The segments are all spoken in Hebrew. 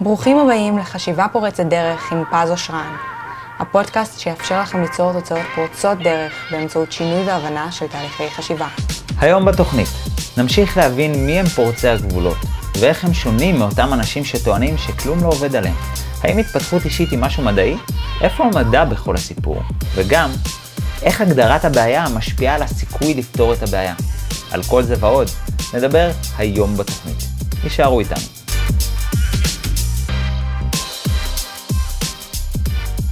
ברוכים הבאים לחשיבה פורצת דרך עם פז אושרן, הפודקאסט שיאפשר לכם ליצור תוצאות פורצות דרך באמצעות שינוי והבנה של תהליכי חשיבה. היום בתוכנית נמשיך להבין מי הם פורצי הגבולות, ואיך הם שונים מאותם אנשים שטוענים שכלום לא עובד עליהם. האם התפתחות אישית היא משהו מדעי? איפה המדע בכל הסיפור? וגם, איך הגדרת הבעיה משפיעה על הסיכוי לפתור את הבעיה? על כל זה ועוד, נדבר היום בתוכנית. תישארו איתנו.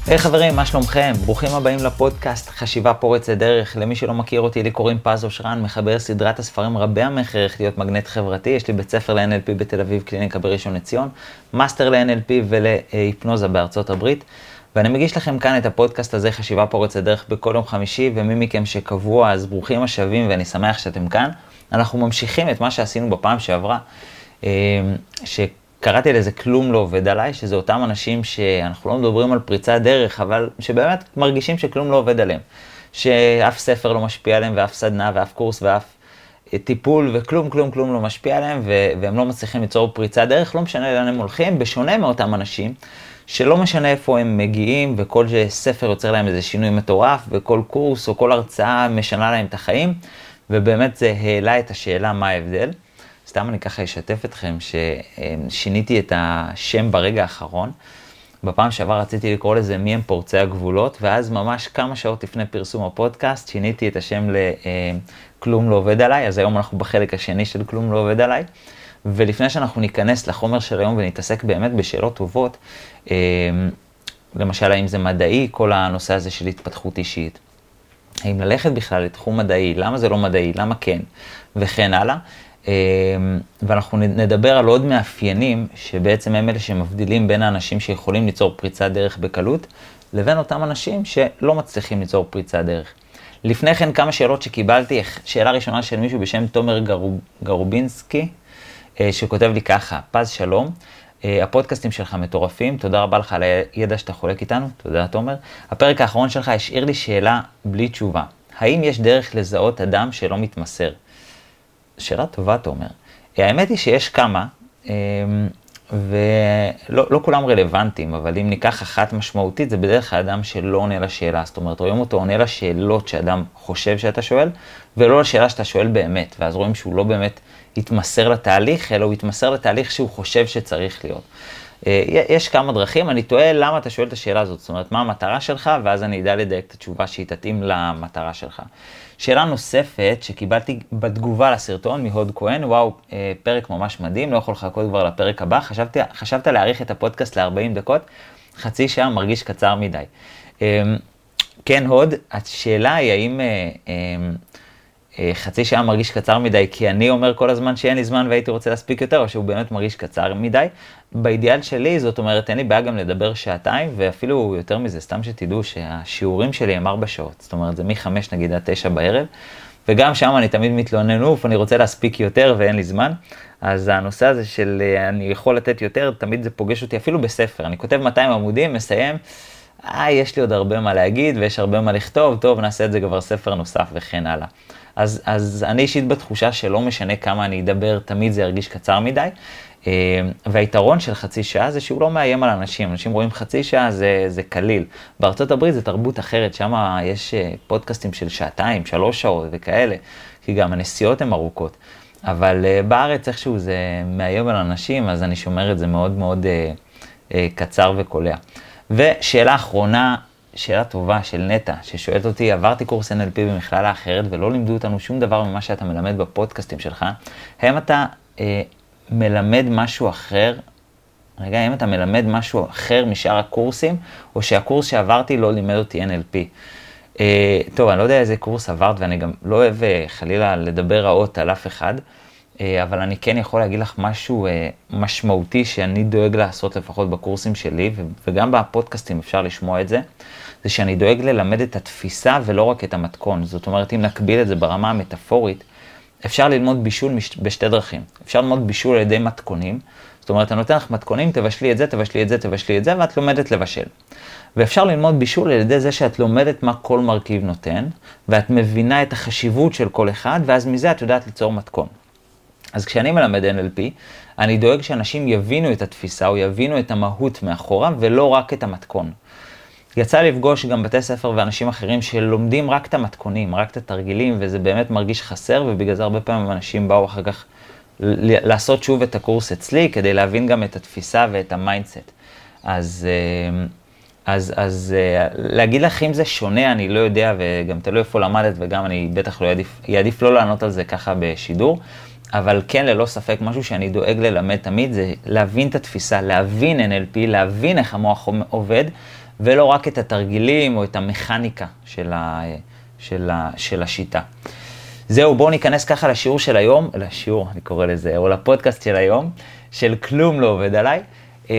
היי hey, חברים, מה שלומכם? ברוכים הבאים לפודקאסט חשיבה פורצת דרך. למי שלא מכיר אותי, לי קוראים פז אושרן, מחבר סדרת הספרים רבי המכר איך להיות מגנט חברתי. יש לי בית ספר ל-NLP בתל אביב, קליניקה בראשון לציון, מאסטר ל-NLP ולהיפנוזה בארצות הברית. ואני מגיש לכם כאן את הפודקאסט הזה, חשיבה פורצת דרך, בכל יום חמישי, ומי מכם שקבוע, אז ברוכים השבים ואני שמח שאתם כאן. אנחנו ממשיכים את מה שעשינו בפעם שעברה, אה, שקראתי לזה כלום לא עובד עליי, שזה אותם אנשים שאנחנו לא מדברים על פריצת דרך, אבל שבאמת מרגישים שכלום לא עובד עליהם. שאף ספר לא משפיע עליהם, ואף סדנה, ואף קורס, ואף אה, טיפול, וכלום, כלום, כלום לא משפיע עליהם, והם לא מצליחים ליצור פריצת דרך, לא משנה לאן הם הולכים, בשונה מאותם אנשים. שלא משנה איפה הם מגיעים, וכל ספר יוצר להם איזה שינוי מטורף, וכל קורס או כל הרצאה משנה להם את החיים, ובאמת זה העלה את השאלה מה ההבדל. סתם אני ככה אשתף אתכם ששיניתי את השם ברגע האחרון. בפעם שעבר רציתי לקרוא לזה מי הם פורצי הגבולות, ואז ממש כמה שעות לפני פרסום הפודקאסט שיניתי את השם לכלום לא עובד עליי, אז היום אנחנו בחלק השני של כלום לא עובד עליי. ולפני שאנחנו ניכנס לחומר של היום ונתעסק באמת בשאלות טובות, אה, למשל האם זה מדעי, כל הנושא הזה של התפתחות אישית, האם ללכת בכלל לתחום מדעי, למה זה לא מדעי, למה כן, וכן הלאה. אה, ואנחנו נדבר על עוד מאפיינים שבעצם הם אלה שמבדילים בין האנשים שיכולים ליצור פריצת דרך בקלות, לבין אותם אנשים שלא מצליחים ליצור פריצת דרך. לפני כן כמה שאלות שקיבלתי, שאלה ראשונה של מישהו בשם תומר גרוב, גרובינסקי, אה, שכותב לי ככה, פז שלום, אה, הפודקאסטים שלך מטורפים, תודה רבה לך על הידע שאתה חולק איתנו, תודה תומר. הפרק האחרון שלך השאיר לי שאלה בלי תשובה. האם יש דרך לזהות אדם שלא מתמסר? שאלה טובה, תומר. אה, האמת היא שיש כמה, ולא לא כולם רלוונטיים, אבל אם ניקח אחת משמעותית, זה בדרך כלל אדם שלא עונה לשאלה. זאת אומרת, רואים אותו עונה לשאלות שאדם חושב שאתה שואל, ולא לשאלה שאתה שואל באמת, ואז רואים שהוא לא באמת יתמסר לתהליך, אלא הוא יתמסר לתהליך שהוא חושב שצריך להיות. אה, יש כמה דרכים, אני תוהה למה אתה שואל את השאלה הזאת, זאת אומרת, מה המטרה שלך, ואז אני אדע לדייק את התשובה שהיא תתאים למטרה שלך. שאלה נוספת שקיבלתי בתגובה לסרטון מהוד כהן, וואו, אה, פרק ממש מדהים, לא יכול לחכות כבר לפרק הבא, חשבתי, חשבת להאריך את הפודקאסט ל-40 דקות, חצי שעה מרגיש קצר מדי. אה, כן, הוד, השאלה היא האם אה, חצי שעה מרגיש קצר מדי, כי אני אומר כל הזמן שאין לי זמן והייתי רוצה להספיק יותר, או שהוא באמת מרגיש קצר מדי. באידיאל שלי, זאת אומרת, אין לי בעיה גם לדבר שעתיים, ואפילו יותר מזה, סתם שתדעו שהשיעורים שלי הם ארבע שעות. זאת אומרת, זה מחמש נגיד עד תשע בערב, וגם שם אני תמיד מתלונן, אוף, אני רוצה להספיק יותר ואין לי זמן. אז הנושא הזה של אה, אני יכול לתת יותר, תמיד זה פוגש אותי אפילו בספר. אני כותב 200 עמודים, מסיים, אה, יש לי עוד הרבה מה להגיד ויש הרבה מה לכתוב, טוב, נעשה את זה כבר ספר נוסף וכן הלאה. אז, אז אני אישית בתחושה שלא משנה כמה אני אדבר, תמיד זה ירגיש קצר מדי. אה, והיתרון של חצי שעה זה שהוא לא מאיים על אנשים, אנשים רואים חצי שעה זה, זה קליל. בארצות הברית זה תרבות אחרת, שם יש אה, פודקאסטים של שעתיים, שלוש שעות וכאלה, כי גם הנסיעות הן ארוכות. אבל uh, בארץ איכשהו זה מאיים על אנשים, אז אני שומר את זה מאוד מאוד קצר וקולע. ושאלה אחרונה, שאלה טובה של נטע, ששואלת אותי, עברתי קורס NLP במכללה אחרת ולא לימדו אותנו שום דבר ממה שאתה מלמד בפודקאסטים שלך, האם אתה אה, מלמד משהו אחר, רגע, האם אתה מלמד משהו אחר משאר הקורסים, או שהקורס שעברתי לא לימד אותי NLP? אה, טוב, אני לא יודע איזה קורס עברת, ואני גם לא אוהב אה, חלילה לדבר רעות על אף אחד. אה, אבל אני כן יכול להגיד לך משהו אה, משמעותי שאני דואג לעשות לפחות בקורסים שלי, וגם בפודקאסטים אפשר לשמוע את זה, זה שאני דואג ללמד את התפיסה ולא רק את המתכון. זאת אומרת, אם נקביל את זה ברמה המטאפורית, אפשר ללמוד בישול בשתי דרכים. אפשר ללמוד בישול על ידי מתכונים, זאת אומרת, אני נותן לך מתכונים, תבשלי את זה, תבשלי את זה, תבשלי את זה, ואת לומדת לבשל. ואפשר ללמוד בישול על ידי זה שאת לומדת מה כל מרכיב נותן, ואת מבינה את החשיבות של כל אחד, ואז מזה את יודעת ליצור מתכון. אז כשאני מלמד NLP, אני דואג שאנשים יבינו את התפיסה או יבינו את המהות מאחורה ולא רק את המתכון. יצא לפגוש גם בתי ספר ואנשים אחרים שלומדים רק את המתכונים, רק את התרגילים, וזה באמת מרגיש חסר, ובגלל זה הרבה פעמים אנשים באו אחר כך לעשות שוב את הקורס אצלי, כדי להבין גם את התפיסה ואת ה mindset. אז, אה, אז, אז אה, להגיד לך אם זה שונה, אני לא יודע, וגם תלוי איפה למדת, וגם אני בטח לא אעדיף, יעדיף לא לענות על זה ככה בשידור, אבל כן, ללא ספק, משהו שאני דואג ללמד תמיד, זה להבין את התפיסה, להבין NLP, להבין איך המוח עובד, ולא רק את התרגילים או את המכניקה של, ה, של, ה, של השיטה. זהו, בואו ניכנס ככה לשיעור של היום, לשיעור, אני קורא לזה, או לפודקאסט של היום, של כלום לא עובד עליי. אמ,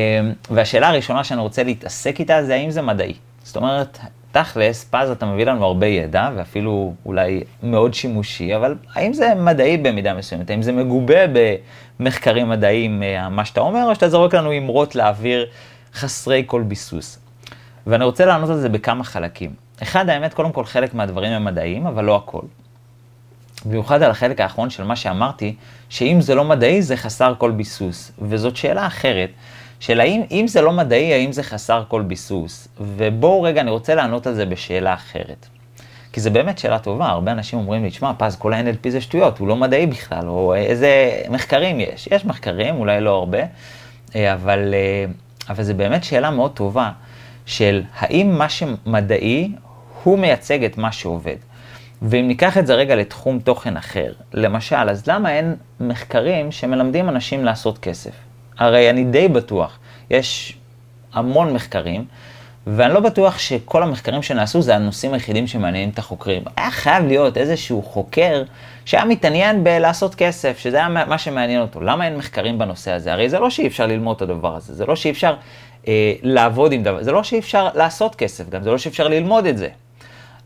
והשאלה הראשונה שאני רוצה להתעסק איתה זה האם זה מדעי. זאת אומרת, תכלס, פז אתה מביא לנו הרבה ידע, ואפילו אולי מאוד שימושי, אבל האם זה מדעי במידה מסוימת? האם זה מגובה במחקרים מדעיים, אה, מה שאתה אומר, או שאתה זורק לנו אמרות לאוויר חסרי כל ביסוס? ואני רוצה לענות על זה בכמה חלקים. אחד, האמת, קודם כל חלק מהדברים הם מדעיים, אבל לא הכל. במיוחד על החלק האחרון של מה שאמרתי, שאם זה לא מדעי זה חסר כל ביסוס. וזאת שאלה אחרת, של האם אם זה לא מדעי, האם זה חסר כל ביסוס. ובואו רגע, אני רוצה לענות על זה בשאלה אחרת. כי זו באמת שאלה טובה, הרבה אנשים אומרים לי, תשמע, פז, כל ה-NLP זה שטויות, הוא לא מדעי בכלל, או איזה מחקרים יש. יש מחקרים, אולי לא הרבה, אה, אבל, אה, אבל זו באמת שאלה מאוד טובה, של האם מה שמדעי, הוא מייצג את מה שעובד. ואם ניקח את זה רגע לתחום תוכן אחר, למשל, אז למה אין מחקרים שמלמדים אנשים לעשות כסף? הרי אני די בטוח, יש המון מחקרים, ואני לא בטוח שכל המחקרים שנעשו זה הנושאים היחידים שמעניינים את החוקרים. היה חייב להיות איזשהו חוקר שהיה מתעניין בלעשות כסף, שזה היה מה שמעניין אותו. למה אין מחקרים בנושא הזה? הרי זה לא שאי אפשר ללמוד את הדבר הזה, זה לא שאי אפשר אה, לעבוד עם דבר, זה לא שאי אפשר לעשות כסף, גם זה לא שאי אפשר ללמוד את זה.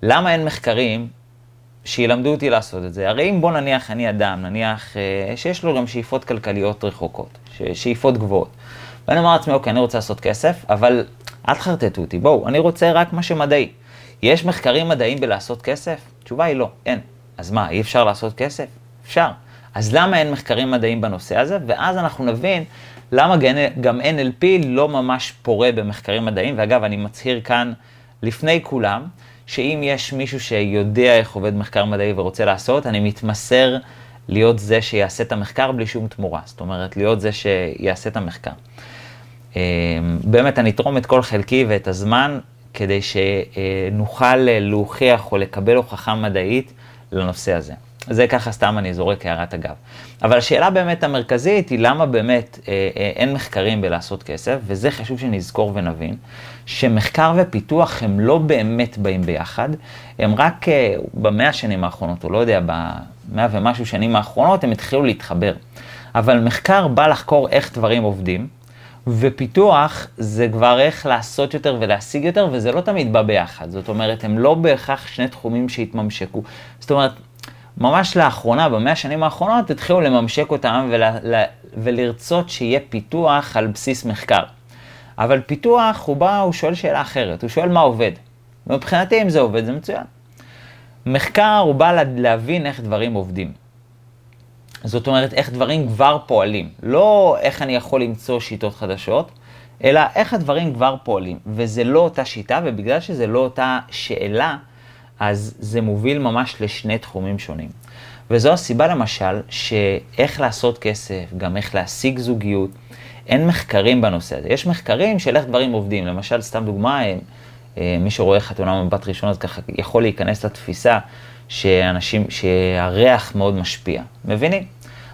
למה אין מחקרים שילמדו אותי לעשות את זה. הרי אם בוא נניח אני אדם, נניח אה, שיש לו גם שאיפות כלכליות רחוקות, שאיפות גבוהות. ואני אומר לעצמי, אוקיי, אני רוצה לעשות כסף, אבל אל תחרטטו אותי, בואו, אני רוצה רק מה שמדעי. יש מחקרים מדעיים בלעשות כסף? התשובה היא לא, אין. אז מה, אי אפשר לעשות כסף? אפשר. אז למה אין מחקרים מדעיים בנושא הזה? ואז אנחנו נבין למה גם NLP לא ממש פורה במחקרים מדעיים. ואגב, אני מצהיר כאן לפני כולם, שאם יש מישהו שיודע איך עובד מחקר מדעי ורוצה לעשות, אני מתמסר להיות זה שיעשה את המחקר בלי שום תמורה. זאת אומרת, להיות זה שיעשה את המחקר. אמ, באמת, אני אתרום את כל חלקי ואת הזמן כדי שנוכל להוכיח או לקבל הוכחה מדעית לנושא הזה. זה ככה סתם אני זורק הערת אגב. אבל השאלה באמת המרכזית היא למה באמת אה, אה, אין מחקרים בלעשות כסף, וזה חשוב שנזכור ונבין, שמחקר ופיתוח הם לא באמת באים ביחד, הם רק אה, במאה השנים האחרונות, או לא יודע, במאה ומשהו שנים האחרונות, הם התחילו להתחבר. אבל מחקר בא לחקור איך דברים עובדים, ופיתוח זה כבר איך לעשות יותר ולהשיג יותר, וזה לא תמיד בא ביחד. זאת אומרת, הם לא בהכרח שני תחומים שהתממשקו. זאת אומרת, ממש לאחרונה, במאה השנים האחרונות, התחילו לממשק אותם ול, ולרצות שיהיה פיתוח על בסיס מחקר. אבל פיתוח, הוא בא, הוא שואל שאלה אחרת, הוא שואל מה עובד. ומבחינתי, אם זה עובד, זה מצוין. מחקר, הוא בא להבין איך דברים עובדים. זאת אומרת, איך דברים כבר פועלים. לא איך אני יכול למצוא שיטות חדשות, אלא איך הדברים כבר פועלים. וזה לא אותה שיטה, ובגלל שזה לא אותה שאלה, אז זה מוביל ממש לשני תחומים שונים. וזו הסיבה למשל, שאיך לעשות כסף, גם איך להשיג זוגיות, אין מחקרים בנושא הזה. יש מחקרים של איך דברים עובדים. למשל, סתם דוגמה, אה, מי שרואה חתונה מבט ראשון, אז ככה יכול להיכנס לתפיסה שאנשים, שהריח מאוד משפיע. מבינים?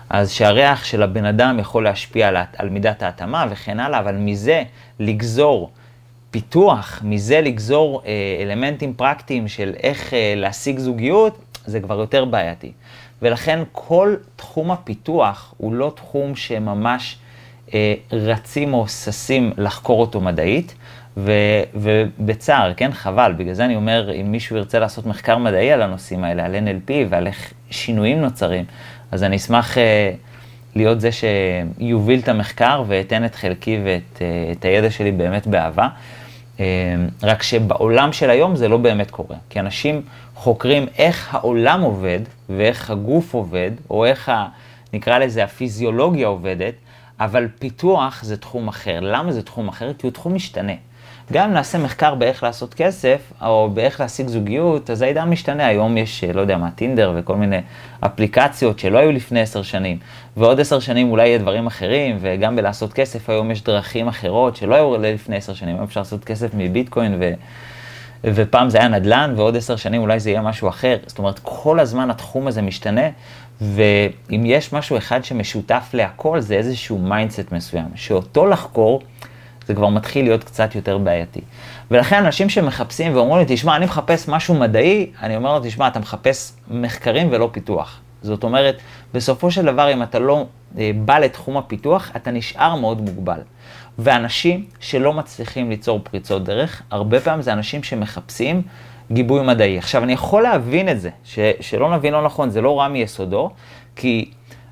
אז שהריח של הבן אדם יכול להשפיע על, על מידת ההתאמה וכן הלאה, אבל מזה לגזור פיתוח, מזה לגזור אה, אלמנטים פרקטיים של איך אה, להשיג זוגיות, זה כבר יותר בעייתי. ולכן כל תחום הפיתוח הוא לא תחום שממש אה, רצים או ששים לחקור אותו מדעית, ו, ובצער, כן, חבל, בגלל זה אני אומר, אם מישהו ירצה לעשות מחקר מדעי על הנושאים האלה, על NLP ועל איך שינויים נוצרים, אז אני אשמח אה, להיות זה שיוביל את המחקר ואתן את חלקי ואת אה, את הידע שלי באמת באהבה. אה, רק שבעולם של היום זה לא באמת קורה, כי אנשים חוקרים איך העולם עובד ואיך הגוף עובד, או איך, ה, נקרא לזה, הפיזיולוגיה עובדת, אבל פיתוח זה תחום אחר. למה זה תחום אחר? כי הוא תחום משתנה. גם נעשה מחקר באיך לעשות כסף, או באיך להשיג זוגיות, אז העידן משתנה. היום יש, לא יודע מה, טינדר וכל מיני אפליקציות שלא היו לפני עשר שנים, ועוד עשר שנים אולי יהיה דברים אחרים, וגם בלעשות כסף היום יש דרכים אחרות שלא היו לפני עשר שנים. היום אפשר לעשות כסף מביטקוין, ו... ופעם זה היה נדל"ן, ועוד עשר שנים אולי זה יהיה משהו אחר. זאת אומרת, כל הזמן התחום הזה משתנה, ואם יש משהו אחד שמשותף להכל, זה איזשהו mindset מסוים, שאותו לחקור, זה כבר מתחיל להיות קצת יותר בעייתי. ולכן אנשים שמחפשים ואומרים לי, תשמע, אני מחפש משהו מדעי, אני אומר לו, תשמע, אתה מחפש מחקרים ולא פיתוח. זאת אומרת, בסופו של דבר, אם אתה לא אה, בא לתחום הפיתוח, אתה נשאר מאוד מוגבל. ואנשים שלא מצליחים ליצור פריצות דרך, הרבה פעמים זה אנשים שמחפשים גיבוי מדעי. עכשיו, אני יכול להבין את זה, ש, שלא נבין לא נכון, זה לא רע מיסודו, כי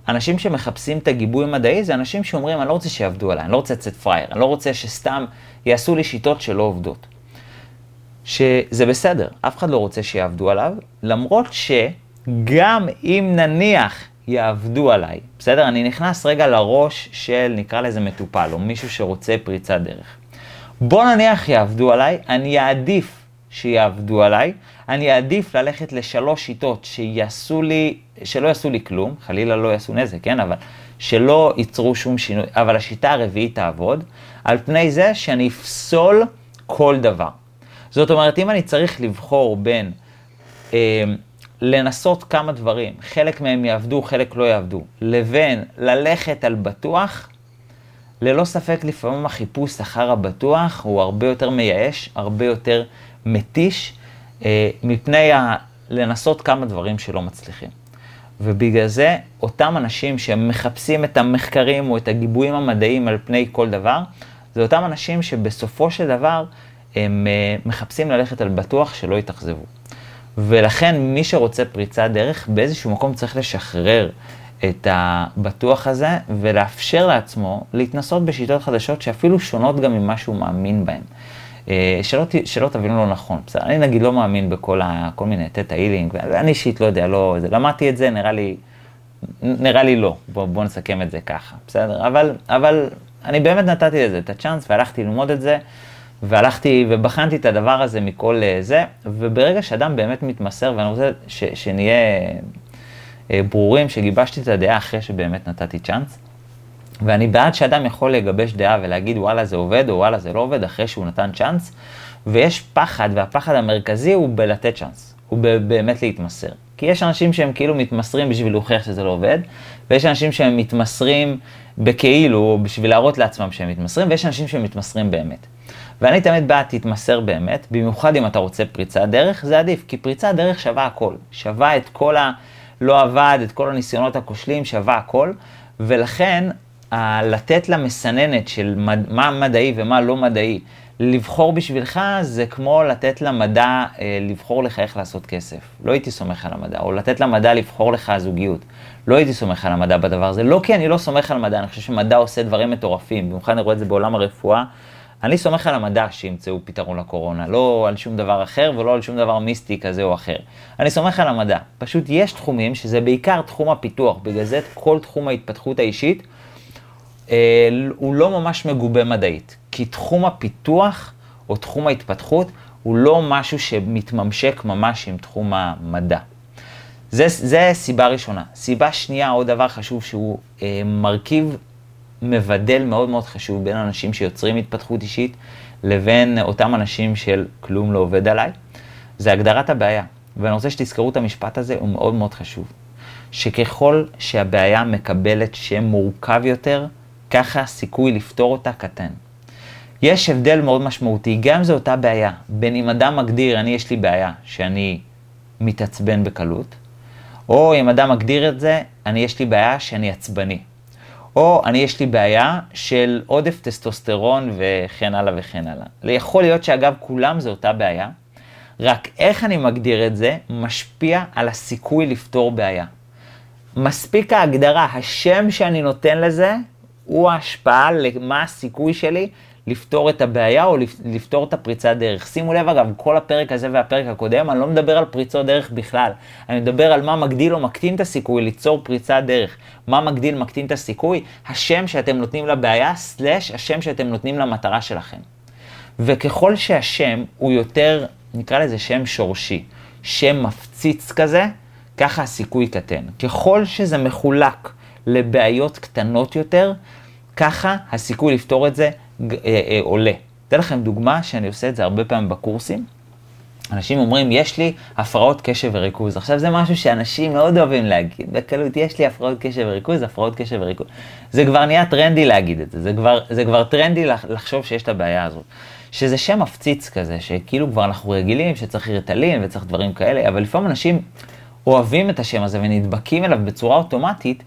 אנשים שמחפשים את הגיבוי המדעי זה אנשים שאומרים, אני לא רוצה שיעבדו עליי, אני לא רוצה לצאת פראייר, אני לא רוצה שסתם יעשו לי שיטות שלא עובדות. שזה בסדר, אף אחד לא רוצה שיעבדו עליו, למרות שגם אם נניח יעבדו עליי, בסדר? אני נכנס רגע לראש של, נקרא לזה מטופל, או מישהו שרוצה פריצת דרך. בוא נניח יעבדו עליי, אני אעדיף שיעבדו עליי, אני אעדיף ללכת לשלוש שיטות שיעשו לי, שלא יעשו לי כלום, חלילה לא יעשו נזק, כן? אבל שלא ייצרו שום שינוי, אבל השיטה הרביעית תעבוד, על פני זה שאני אפסול כל דבר. זאת אומרת, אם אני צריך לבחור בין אה, לנסות כמה דברים, חלק מהם יעבדו, חלק לא יעבדו, לבין ללכת על בטוח, ללא ספק לפעמים החיפוש אחר הבטוח הוא הרבה יותר מייאש, הרבה יותר מתיש, אה, מפני ה... לנסות כמה דברים שלא מצליחים. ובגלל זה, אותם אנשים שמחפשים את המחקרים או את הגיבויים המדעיים על פני כל דבר, זה אותם אנשים שבסופו של דבר הם אה, מחפשים ללכת על בטוח שלא יתאכזבו. ולכן מי שרוצה פריצת דרך, באיזשהו מקום צריך לשחרר את הבטוח הזה ולאפשר לעצמו להתנסות בשיטות חדשות שאפילו שונות גם ממה שהוא מאמין בהן. אה, שלא, שלא תבינו לא נכון, בסדר, אני נגיד לא מאמין בכל ה, כל מיני תטא הילינג, ואני אישית לא יודע, לא, זה, למדתי את זה, נראה לי, נראה לי לא, בואו בוא נסכם את זה ככה, בסדר? אבל, אבל אני באמת נתתי לזה את הצ'אנס והלכתי ללמוד את זה, והלכתי ובחנתי את הדבר הזה מכל אה, זה, וברגע שאדם באמת מתמסר, ואני רוצה ש, שנהיה אה, ברורים, שגיבשתי את הדעה אחרי שבאמת נתתי צ'אנס, ואני בעד שאדם יכול לגבש דעה ולהגיד וואלה זה עובד או וואלה זה לא עובד אחרי שהוא נתן צ'אנס, ויש פחד, והפחד המרכזי הוא בלתת צ'אנס, הוא באמת להתמסר. כי יש אנשים שהם כאילו מתמסרים בשביל להוכיח שזה לא עובד, ויש אנשים שהם מתמסרים בכאילו בשביל להראות לעצמם שהם מתמסרים, ויש אנשים שהם מתמסרים באמת. ואני תמיד בעד תתמסר באמת, במיוחד אם אתה רוצה פריצת דרך, זה עדיף, כי פריצת דרך שווה הכל. שווה את כל ה... לא עבד, את כל הניסיונות הכושלים, שווה הכל, ולכן לתת למסננת של מד, מה מדעי ומה לא מדעי, לבחור בשבילך זה כמו לתת למדע אה, לבחור לך איך לעשות כסף. לא הייתי סומך על המדע, או לתת למדע לבחור לך זוגיות. לא הייתי סומך על המדע בדבר הזה. לא כי אני לא סומך על מדע, אני חושב שמדע עושה דברים מטורפים, במיוחד אני רואה את זה בעולם הרפואה. אני סומך על המדע שימצאו פתרון לקורונה, לא על שום דבר אחר ולא על שום דבר מיסטי כזה או אחר. אני סומך על המדע. פשוט יש תחומים שזה בעיקר תחום הפיתוח, בגלל זה כל תחום ההתפתחות האישית הוא לא ממש מגובה מדעית, כי תחום הפיתוח או תחום ההתפתחות הוא לא משהו שמתממשק ממש עם תחום המדע. זה, זה סיבה ראשונה. סיבה שנייה, עוד דבר חשוב שהוא אה, מרכיב מבדל מאוד מאוד חשוב בין אנשים שיוצרים התפתחות אישית לבין אותם אנשים של כלום לא עובד עליי, זה הגדרת הבעיה. ואני רוצה שתזכרו את המשפט הזה, הוא מאוד מאוד חשוב. שככל שהבעיה מקבלת שם מורכב יותר, ככה הסיכוי לפתור אותה קטן. יש הבדל מאוד משמעותי, גם זו אותה בעיה, בין אם אדם מגדיר, אני יש לי בעיה, שאני מתעצבן בקלות, או אם אדם מגדיר את זה, אני יש לי בעיה שאני עצבני. או אני יש לי בעיה של עודף טסטוסטרון וכן הלאה וכן הלאה. יכול להיות שאגב כולם זה אותה בעיה, רק איך אני מגדיר את זה משפיע על הסיכוי לפתור בעיה. מספיק ההגדרה, השם שאני נותן לזה, הוא ההשפעה למה הסיכוי שלי לפתור את הבעיה או לפתור את הפריצת דרך. שימו לב אגב, כל הפרק הזה והפרק הקודם, אני לא מדבר על פריצות דרך בכלל. אני מדבר על מה מגדיל או מקטין את הסיכוי ליצור פריצת דרך. מה מגדיל, מקטין את הסיכוי? השם שאתם נותנים לבעיה, סלאש השם שאתם נותנים למטרה שלכם. וככל שהשם הוא יותר, נקרא לזה שם שורשי, שם מפציץ כזה, ככה הסיכוי קטן. ככל שזה מחולק לבעיות קטנות יותר, ככה הסיכוי לפתור את זה אה, אה, עולה. אתן לכם דוגמה שאני עושה את זה הרבה פעמים בקורסים. אנשים אומרים, יש לי הפרעות קשב וריכוז. עכשיו זה משהו שאנשים מאוד אוהבים להגיד, בקלות, יש לי הפרעות קשב וריכוז, הפרעות קשב וריכוז. זה כבר נהיה טרנדי להגיד את זה, זה כבר, זה כבר טרנדי לחשוב שיש את הבעיה הזאת. שזה שם מפציץ כזה, שכאילו כבר אנחנו רגילים שצריך ריטלין וצריך דברים כאלה, אבל לפעמים אנשים אוהבים את השם הזה ונדבקים אליו בצורה אוטומטית,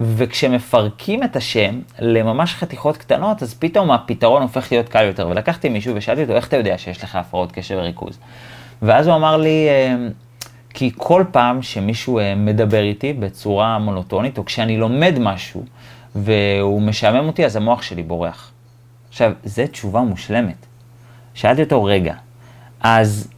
וכשמפרקים את השם לממש חתיכות קטנות, אז פתאום הפתרון הופך להיות קל יותר. ולקחתי מישהו ושאלתי אותו, איך אתה יודע שיש לך הפרעות קשב וריכוז? ואז הוא אמר לי, אה, כי כל פעם שמישהו אה, מדבר איתי בצורה מונוטונית, או כשאני לומד משהו והוא משעמם אותי, אז המוח שלי בורח. עכשיו, זו תשובה מושלמת. שאלתי אותו, רגע, אז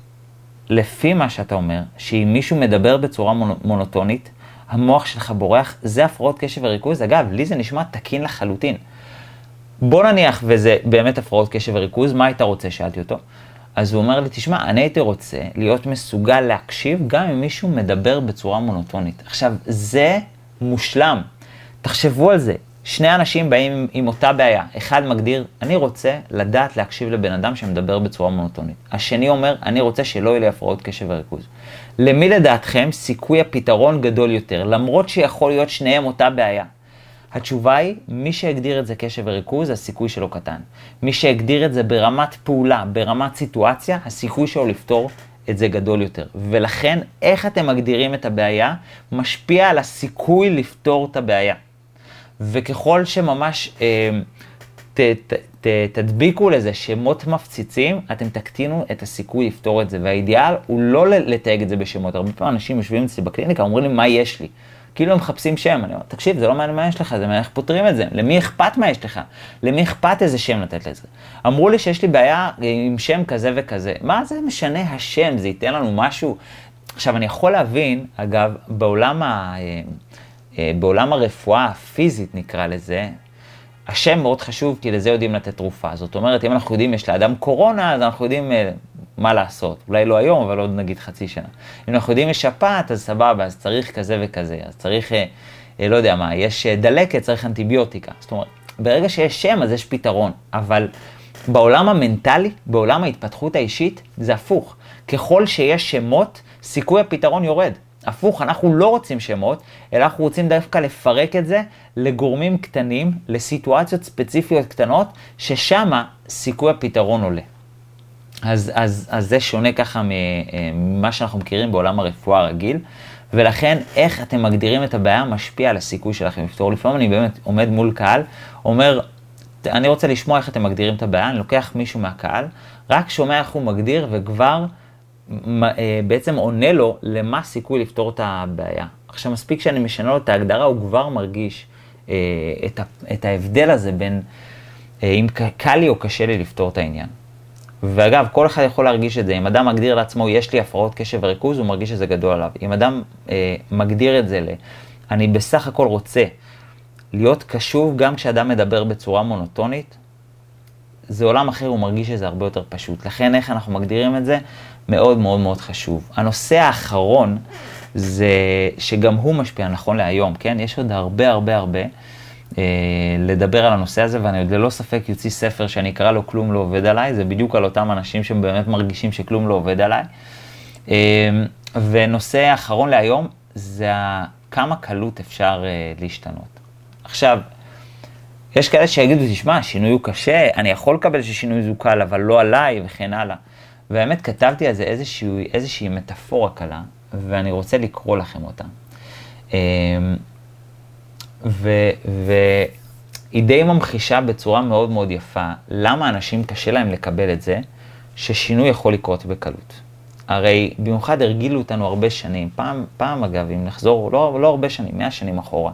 לפי מה שאתה אומר, שאם מישהו מדבר בצורה מונוטונית, המוח שלך בורח, זה הפרעות קשב וריכוז. אגב, לי זה נשמע תקין לחלוטין. בוא נניח וזה באמת הפרעות קשב וריכוז, מה היית רוצה? שאלתי אותו. אז הוא אומר לי, תשמע, אני הייתי רוצה להיות מסוגל להקשיב גם אם מישהו מדבר בצורה מונוטונית. עכשיו, זה מושלם. תחשבו על זה. שני אנשים באים עם, עם אותה בעיה. אחד מגדיר, אני רוצה לדעת להקשיב לבן אדם שמדבר בצורה מונוטונית. השני אומר, אני רוצה שלא יהיו לי הפרעות קשב וריכוז. למי לדעתכם סיכוי הפתרון גדול יותר, למרות שיכול להיות שניהם אותה בעיה? התשובה היא, מי שהגדיר את זה קשב וריכוז, הסיכוי שלו קטן. מי שהגדיר את זה ברמת פעולה, ברמת סיטואציה, הסיכוי שלו לפתור את זה גדול יותר. ולכן, איך אתם מגדירים את הבעיה, משפיע על הסיכוי לפתור את הבעיה. וככל שממש אה, ת, ת, תדביקו לזה שמות מפציצים, אתם תקטינו את הסיכוי לפתור את זה. והאידיאל הוא לא לתייג את זה בשמות. הרבה פעמים אנשים יושבים אצלי בקליניקה, אומרים לי, מה יש לי? כאילו הם מחפשים שם, אני אומר, תקשיב, זה לא מעניין מה יש לך, זה מעניין איך פותרים את זה, למי אכפת מה יש לך? למי אכפת איזה שם לתת לזה? אמרו לי שיש לי בעיה עם שם כזה וכזה, מה זה משנה השם, זה ייתן לנו משהו? עכשיו, אני יכול להבין, אגב, בעולם ה... אה, אה, בעולם הרפואה הפיזית נקרא לזה, השם מאוד חשוב כי לזה יודעים לתת תרופה. זאת אומרת, אם אנחנו יודעים יש לאדם קורונה, אז אנחנו יודעים אה, מה לעשות. אולי לא היום, אבל עוד נגיד חצי שנה. אם אנחנו יודעים יש שפעת, אז סבבה, אז צריך כזה וכזה. אז צריך, אה, לא יודע מה, יש דלקת, צריך אנטיביוטיקה. זאת אומרת, ברגע שיש שם, אז יש פתרון. אבל בעולם המנטלי, בעולם ההתפתחות האישית, זה הפוך. ככל שיש שמות, סיכוי הפתרון יורד. הפוך, אנחנו לא רוצים שמות, אלא אנחנו רוצים דווקא לפרק את זה לגורמים קטנים, לסיטואציות ספציפיות קטנות, ששם סיכוי הפתרון עולה. אז, אז, אז זה שונה ככה אה, ממה שאנחנו מכירים בעולם הרפואה הרגיל, ולכן איך אתם מגדירים את הבעיה משפיע על הסיכוי שלכם לפתור. לפעמים אני באמת עומד מול קהל, אומר, אני רוצה לשמוע איך אתם מגדירים את הבעיה, אני לוקח מישהו מהקהל, רק שומע איך הוא מגדיר וכבר בעצם עונה לו למה סיכוי לפתור את הבעיה. עכשיו מספיק שאני משנה לו את ההגדרה, הוא כבר מרגיש אה, את ההבדל הזה בין אה, אם קל לי או קשה לי לפתור את העניין. ואגב, כל אחד יכול להרגיש את זה. אם אדם מגדיר לעצמו, יש לי הפרעות קשב וריכוז, הוא מרגיש שזה גדול עליו. אם אדם אה, מגדיר את זה ל... אני בסך הכל רוצה להיות קשוב גם כשאדם מדבר בצורה מונוטונית, זה עולם אחר, הוא מרגיש שזה הרבה יותר פשוט. לכן איך אנחנו מגדירים את זה? מאוד מאוד מאוד חשוב. הנושא האחרון זה שגם הוא משפיע נכון להיום, כן? יש עוד הרבה הרבה הרבה אה, לדבר על הנושא הזה, ואני עוד ללא ספק יוציא ספר שאני אקרא לו כלום לא עובד עליי, זה בדיוק על אותם אנשים שבאמת מרגישים שכלום לא עובד עליי. אה, ונושא האחרון להיום זה כמה קלות אפשר אה, להשתנות. עכשיו, יש כאלה שיגידו, תשמע, השינוי הוא קשה, אני יכול לקבל ששינוי הוא קל, אבל לא עליי וכן הלאה. והאמת כתבתי על זה איזושהי, איזושהי מטאפורה קלה, ואני רוצה לקרוא לכם אותה. אמ, והיא די ממחישה בצורה מאוד מאוד יפה למה אנשים קשה להם לקבל את זה ששינוי יכול לקרות בקלות. הרי במיוחד הרגילו אותנו הרבה שנים, פעם, פעם אגב, אם נחזור, לא, לא הרבה שנים, מאה שנים אחורה,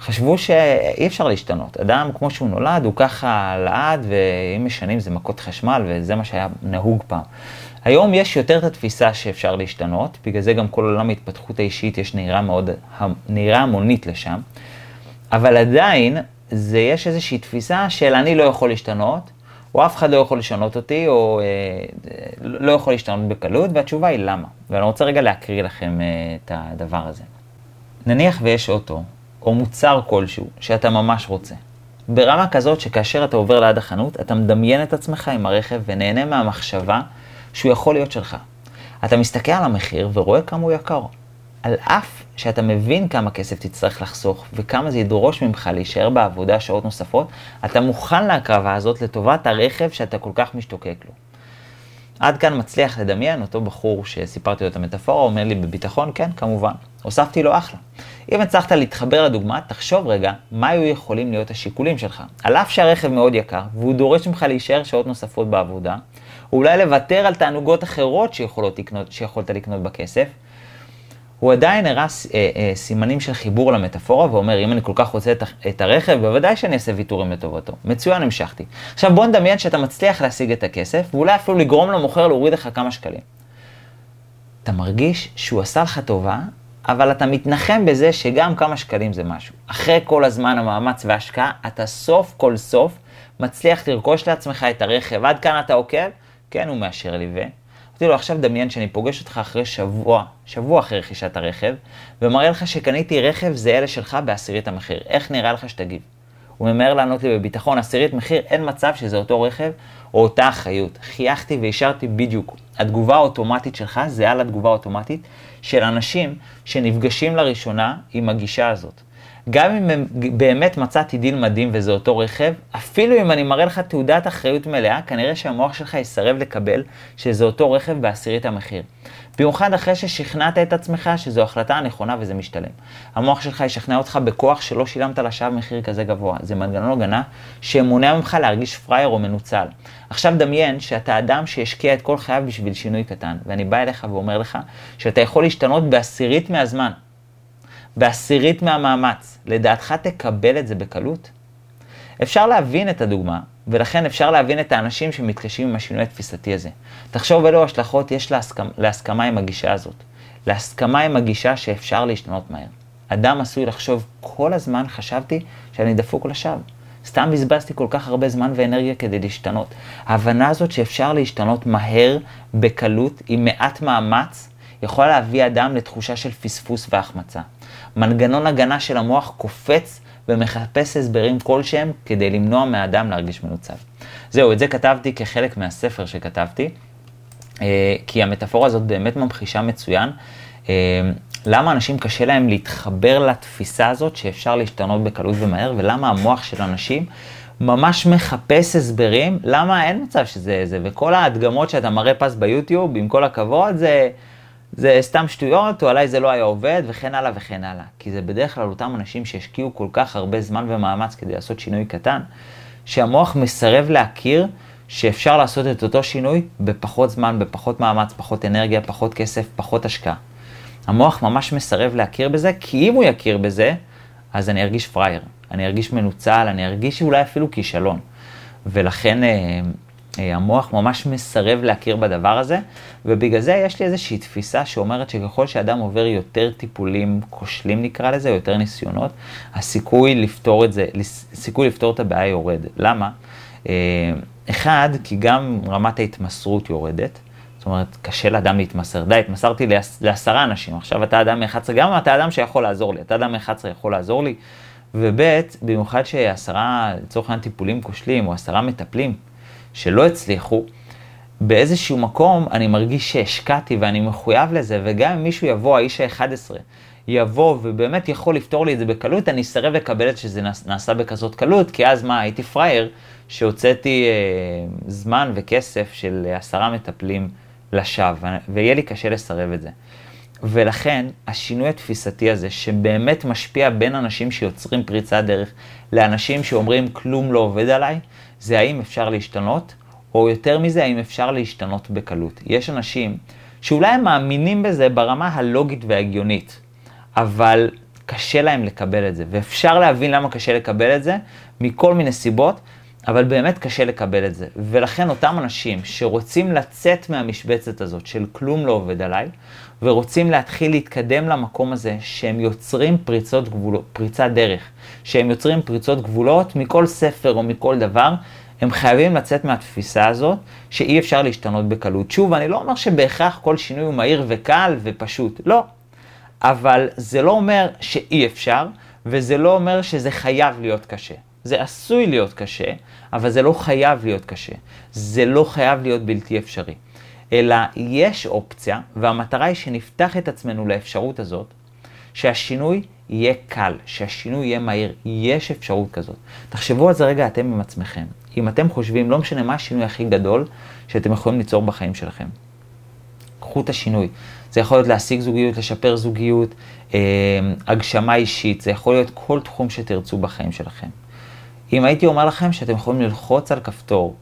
חשבו שאי אפשר להשתנות. אדם, כמו שהוא נולד, הוא ככה לעד, ואם משנים זה מכות חשמל, וזה מה שהיה נהוג פעם. היום יש יותר את התפיסה שאפשר להשתנות, בגלל זה גם כל עולם ההתפתחות האישית יש נהירה מאוד, נהירה המונית לשם, אבל עדיין זה יש איזושהי תפיסה של אני לא יכול להשתנות, או אף אחד לא יכול לשנות אותי, או אה, לא יכול להשתנות בקלות, והתשובה היא למה. ואני רוצה רגע להקריא לכם אה, את הדבר הזה. נניח ויש אוטו, או מוצר כלשהו, שאתה ממש רוצה. ברמה כזאת שכאשר אתה עובר ליד החנות, אתה מדמיין את עצמך עם הרכב ונהנה מהמחשבה שהוא יכול להיות שלך. אתה מסתכל על המחיר ורואה כמה הוא יקר. על אף שאתה מבין כמה כסף תצטרך לחסוך וכמה זה ידרוש ממך להישאר בעבודה שעות נוספות, אתה מוכן להקרבה הזאת לטובת הרכב שאתה כל כך משתוקק לו. עד כאן מצליח לדמיין אותו בחור שסיפרתי לו את המטאפורה, אומר לי בביטחון, כן, כמובן. הוספתי לו אחלה. אם הצלחת להתחבר לדוגמה, תחשוב רגע מה היו יכולים להיות השיקולים שלך. על אף שהרכב מאוד יקר, והוא דורש ממך להישאר שעות נוספות בעבודה, או אולי לוותר על תענוגות אחרות לקנות, שיכולת לקנות בכסף, הוא עדיין הראה אה, אה, סימנים של חיבור למטאפורה, ואומר, אם אני כל כך רוצה את, את הרכב, בוודאי שאני אעשה ויתורים לטובתו. מצוין, המשכתי. עכשיו בוא נדמיין שאתה מצליח להשיג את הכסף, ואולי אפילו לגרום למוכר להוריד לך כמה שקלים. אתה מרגיש שהוא עשה לך טובה, אבל אתה מתנחם בזה שגם כמה שקלים זה משהו. אחרי כל הזמן המאמץ וההשקעה, אתה סוף כל סוף מצליח לרכוש לעצמך את הרכב. עד כאן אתה עוקב? כן, הוא מאשר לי, ו... אמרתי לו, עכשיו דמיין שאני פוגש אותך אחרי שבוע, שבוע אחרי רכישת הרכב, ומראה לך שקניתי רכב זהה לשלך בעשירית המחיר. איך נראה לך שתגיב? הוא ממהר לענות לי בביטחון, עשירית מחיר, אין מצב שזה אותו רכב או אותה אחריות. חייכתי והשארתי בדיוק. התגובה האוטומטית שלך זהה לתגובה האוטומטית של אנשים שנפגשים לראשונה עם הגישה הזאת. גם אם באמת מצאתי דיל מדהים וזה אותו רכב, אפילו אם אני מראה לך תעודת אחריות מלאה, כנראה שהמוח שלך יסרב לקבל שזה אותו רכב בעשירית המחיר. במיוחד אחרי ששכנעת את עצמך שזו החלטה הנכונה וזה משתלם. המוח שלך ישכנע אותך בכוח שלא שילמת לשווא מחיר כזה גבוה. זה מנגנון הגנה שמונע ממך להרגיש פראייר או מנוצל. עכשיו דמיין שאתה אדם שהשקיע את כל חייו בשביל שינוי קטן, ואני בא אליך ואומר לך שאתה יכול להשתנות בעשירית מהזמן. בעשירית מהמאמץ, לדעתך תקבל את זה בקלות? אפשר להבין את הדוגמה, ולכן אפשר להבין את האנשים שמתקשים עם השינוי התפיסתי הזה. תחשוב אילו השלכות יש להסכמה, להסכמה עם הגישה הזאת. להסכמה עם הגישה שאפשר להשתנות מהר. אדם עשוי לחשוב, כל הזמן חשבתי שאני דפוק לשווא. סתם בזבזתי כל כך הרבה זמן ואנרגיה כדי להשתנות. ההבנה הזאת שאפשר להשתנות מהר, בקלות, עם מעט מאמץ, יכולה להביא אדם לתחושה של פספוס והחמצה. מנגנון הגנה של המוח קופץ ומחפש הסברים כלשהם כדי למנוע מהאדם להרגיש מנוצל. זהו, את זה כתבתי כחלק מהספר שכתבתי, אה, כי המטאפורה הזאת באמת ממחישה מצוין. אה, למה אנשים קשה להם להתחבר לתפיסה הזאת שאפשר להשתנות בקלות ומהר, ולמה המוח של אנשים ממש מחפש הסברים, למה אין מצב שזה זה, וכל ההדגמות שאתה מראה פס ביוטיוב, עם כל הכבוד, זה... זה סתם שטויות, או עליי זה לא היה עובד, וכן הלאה וכן הלאה. כי זה בדרך כלל אותם אנשים שהשקיעו כל כך הרבה זמן ומאמץ כדי לעשות שינוי קטן, שהמוח מסרב להכיר שאפשר לעשות את אותו שינוי בפחות זמן, בפחות מאמץ, פחות אנרגיה, פחות כסף, פחות השקעה. המוח ממש מסרב להכיר בזה, כי אם הוא יכיר בזה, אז אני ארגיש פראייר, אני ארגיש מנוצל, אני ארגיש אולי אפילו כישלון. ולכן אה, המוח ממש מסרב להכיר בדבר הזה, ובגלל זה יש לי איזושהי תפיסה שאומרת שככל שאדם עובר יותר טיפולים כושלים נקרא לזה, יותר ניסיונות, הסיכוי לפתור את זה, הסיכוי לפתור את הבעיה יורד. למה? אה, אחד, כי גם רמת ההתמסרות יורדת. זאת אומרת, קשה לאדם להתמסר. די, התמסרתי לעשרה אנשים, עכשיו אתה אדם מ-11, גם אתה אדם שיכול לעזור לי, אתה אדם מ-11 יכול לעזור לי. וב', במיוחד שעשרה, לצורך העניין טיפולים כושלים, או עשרה מטפלים, שלא הצליחו, באיזשהו מקום אני מרגיש שהשקעתי ואני מחויב לזה, וגם אם מישהו יבוא, האיש ה-11, יבוא ובאמת יכול לפתור לי את זה בקלות, אני אסרב לקבל את שזה נעשה בכזאת קלות, כי אז מה, הייתי פראייר שהוצאתי אה, זמן וכסף של עשרה מטפלים לשווא, ויהיה לי קשה לסרב את זה. ולכן השינוי התפיסתי הזה, שבאמת משפיע בין אנשים שיוצרים פריצת דרך לאנשים שאומרים כלום לא עובד עליי, זה האם אפשר להשתנות, או יותר מזה, האם אפשר להשתנות בקלות. יש אנשים שאולי הם מאמינים בזה ברמה הלוגית וההגיונית, אבל קשה להם לקבל את זה. ואפשר להבין למה קשה לקבל את זה, מכל מיני סיבות, אבל באמת קשה לקבל את זה. ולכן אותם אנשים שרוצים לצאת מהמשבצת הזאת של כלום לא עובד עליי, ורוצים להתחיל להתקדם למקום הזה שהם יוצרים פריצות גבולות, פריצת דרך, שהם יוצרים פריצות גבולות מכל ספר או מכל דבר, הם חייבים לצאת מהתפיסה הזאת שאי אפשר להשתנות בקלות. שוב, אני לא אומר שבהכרח כל שינוי הוא מהיר וקל ופשוט, לא. אבל זה לא אומר שאי אפשר, וזה לא אומר שזה חייב להיות קשה. זה עשוי להיות קשה, אבל זה לא חייב להיות קשה. זה לא חייב להיות בלתי אפשרי. אלא יש אופציה, והמטרה היא שנפתח את עצמנו לאפשרות הזאת, שהשינוי יהיה קל, שהשינוי יהיה מהיר. יש אפשרות כזאת. תחשבו על זה רגע אתם עם עצמכם. אם אתם חושבים, לא משנה מה השינוי הכי גדול שאתם יכולים ליצור בחיים שלכם. קחו את השינוי. זה יכול להיות להשיג זוגיות, לשפר זוגיות, אה, הגשמה אישית, זה יכול להיות כל תחום שתרצו בחיים שלכם. אם הייתי אומר לכם שאתם יכולים ללחוץ על כפתור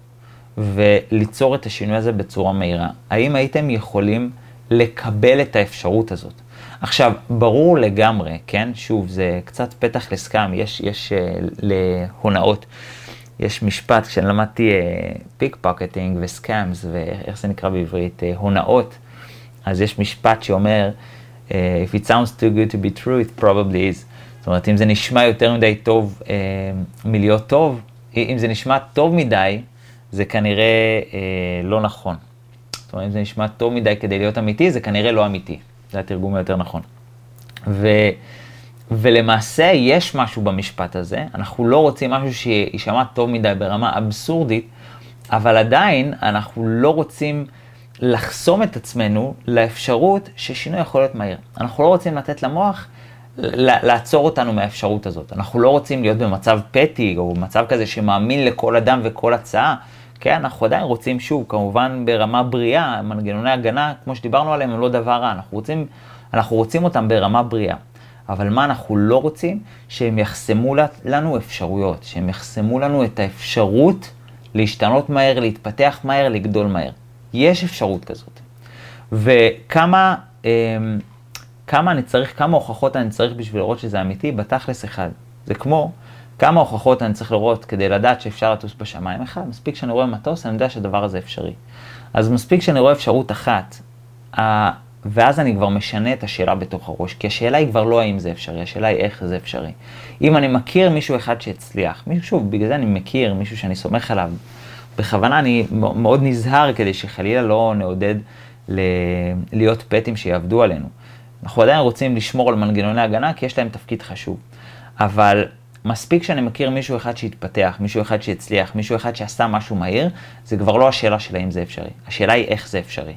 וליצור את השינוי הזה בצורה מהירה, האם הייתם יכולים לקבל את האפשרות הזאת? עכשיו, ברור לגמרי, כן? שוב, זה קצת פתח לסקאם, יש, יש uh, להונאות. יש משפט, כשאני למדתי פיק פוקטינג וסקאמס, ואיך זה נקרא בעברית, uh, הונאות, אז יש משפט שאומר, uh, If it sounds too good to be true, it probably is. זאת אומרת, אם זה נשמע יותר מדי טוב uh, מלהיות טוב, אם זה נשמע טוב מדי, זה כנראה uh, לא נכון. זאת אומרת, אם זה נשמע טוב מדי כדי להיות אמיתי, זה כנראה לא אמיתי. זה התרגום היותר נכון. ו, ולמעשה יש משהו במשפט הזה, אנחנו לא רוצים משהו שיישמע טוב מדי ברמה אבסורדית, אבל עדיין אנחנו לא רוצים לחסום את עצמנו לאפשרות ששינוי יכול להיות מהיר. אנחנו לא רוצים לתת למוח לעצור אותנו מהאפשרות הזאת. אנחנו לא רוצים להיות במצב פטי או במצב כזה שמאמין לכל אדם וכל הצעה. כן, אנחנו עדיין רוצים, שוב, כמובן ברמה בריאה, מנגנוני הגנה, כמו שדיברנו עליהם, הם לא דבר רע. אנחנו רוצים, אנחנו רוצים אותם ברמה בריאה. אבל מה אנחנו לא רוצים? שהם יחסמו לנו אפשרויות, שהם יחסמו לנו את האפשרות להשתנות מהר, להתפתח מהר, לגדול מהר. יש אפשרות כזאת. וכמה אמ, כמה אני צריך, כמה הוכחות אני צריך בשביל לראות שזה אמיתי? בתכלס אחד. זה כמו כמה הוכחות אני צריך לראות כדי לדעת שאפשר לטוס בשמיים? אחד, מספיק שאני רואה מטוס, אני יודע שהדבר הזה אפשרי. אז מספיק שאני רואה אפשרות אחת, ואז אני כבר משנה את השאלה בתוך הראש, כי השאלה היא כבר לא האם זה אפשרי, השאלה היא איך זה אפשרי. אם אני מכיר מישהו אחד שהצליח, מישהו, שוב, בגלל זה אני מכיר מישהו שאני סומך עליו, בכוונה אני מאוד נזהר כדי שחלילה לא נעודד ל... להיות פטים שיעבדו עלינו. אנחנו עדיין רוצים לשמור על מנגנוני הגנה כי יש להם תפקיד חשוב. אבל מספיק שאני מכיר מישהו אחד שהתפתח, מישהו אחד שהצליח, מישהו אחד שעשה משהו מהיר, זה כבר לא השאלה של האם זה אפשרי. השאלה היא איך זה אפשרי.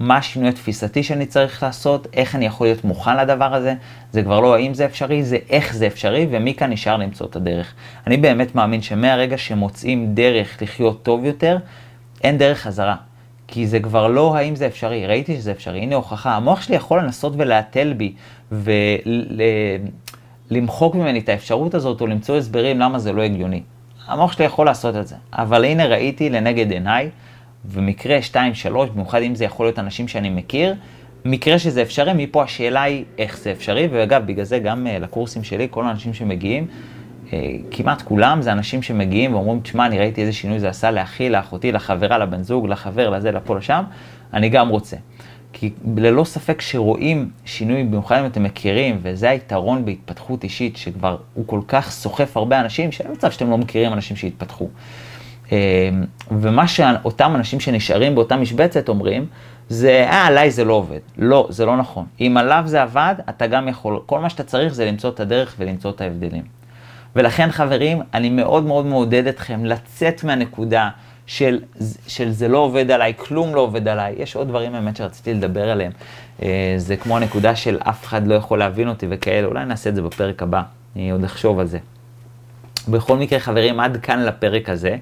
מה השינוי התפיסתי שאני צריך לעשות, איך אני יכול להיות מוכן לדבר הזה, זה כבר לא האם זה אפשרי, זה איך זה אפשרי, ומכאן נשאר למצוא את הדרך. אני באמת מאמין שמהרגע שמוצאים דרך לחיות טוב יותר, אין דרך חזרה. כי זה כבר לא האם זה אפשרי, ראיתי שזה אפשרי, הנה הוכחה. המוח שלי יכול לנסות ולהתל בי ולמחוק ממני את האפשרות הזאת או למצוא הסברים למה זה לא הגיוני. המוח שלי יכול לעשות את זה, אבל הנה ראיתי לנגד עיניי, ומקרה 2-3, במיוחד אם זה יכול להיות אנשים שאני מכיר, מקרה שזה אפשרי, מפה השאלה היא איך זה אפשרי, ואגב, בגלל זה גם uh, לקורסים שלי, כל האנשים שמגיעים, אה, כמעט כולם זה אנשים שמגיעים ואומרים, תשמע, אני ראיתי איזה שינוי זה עשה לאחי, לאחותי, לחברה, לבן זוג, לחבר, לזה, לפה, לשם, אני גם רוצה. כי ללא ספק שרואים שינוי, במיוחד אם אתם מכירים, וזה היתרון בהתפתחות אישית, שכבר הוא כל כך סוחף הרבה אנשים, שאין מצב שאתם לא מכירים אנשים שהתפתחו. אה, ומה שאותם אנשים שנשארים באותה משבצת אומרים, זה, אה, עליי זה לא עובד. לא, זה לא נכון. אם עליו זה עבד, אתה גם יכול, כל מה שאתה צריך זה למצוא את הדרך ולמצוא את ההבדלים. ולכן חברים, אני מאוד מאוד מעודד אתכם לצאת מהנקודה של, של זה לא עובד עליי, כלום לא עובד עליי. יש עוד דברים באמת שרציתי לדבר עליהם. אה, זה כמו הנקודה של אף אחד לא יכול להבין אותי וכאלה, אולי נעשה את זה בפרק הבא, אני עוד אחשוב על זה. בכל מקרה חברים, עד כאן לפרק הזה.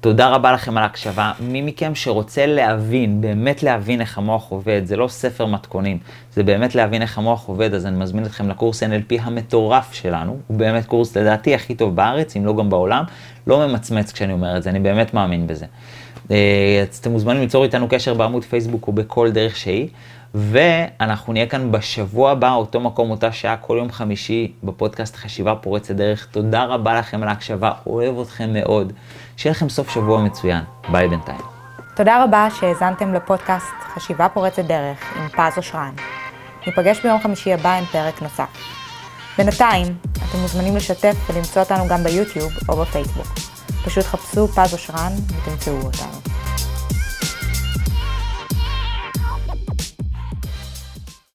תודה רבה לכם על ההקשבה. מי מכם שרוצה להבין, באמת להבין איך המוח עובד, זה לא ספר מתכונים, זה באמת להבין איך המוח עובד, אז אני מזמין אתכם לקורס NLP המטורף שלנו. הוא באמת קורס לדעתי הכי טוב בארץ, אם לא גם בעולם. לא ממצמץ כשאני אומר את זה, אני באמת מאמין בזה. אה, אז אתם מוזמנים ליצור איתנו קשר בעמוד פייסבוק או בכל דרך שהיא. ואנחנו נהיה כאן בשבוע הבא, אותו מקום, אותה שעה, כל יום חמישי, בפודקאסט חשיבה פורצת דרך. תודה רבה לכם על ההקשבה, אוהב אתכם מאוד. שיהיה לכם סוף שבוע מצוין. ביי בינתיים. תודה רבה שהאזנתם לפודקאסט חשיבה פורצת דרך עם פז אושרן. ניפגש ביום חמישי הבא עם פרק נוסף. בינתיים, אתם מוזמנים לשתף ולמצוא אותנו גם ביוטיוב או בפייסבוק. פשוט חפשו פז אושרן ותמצאו אותנו.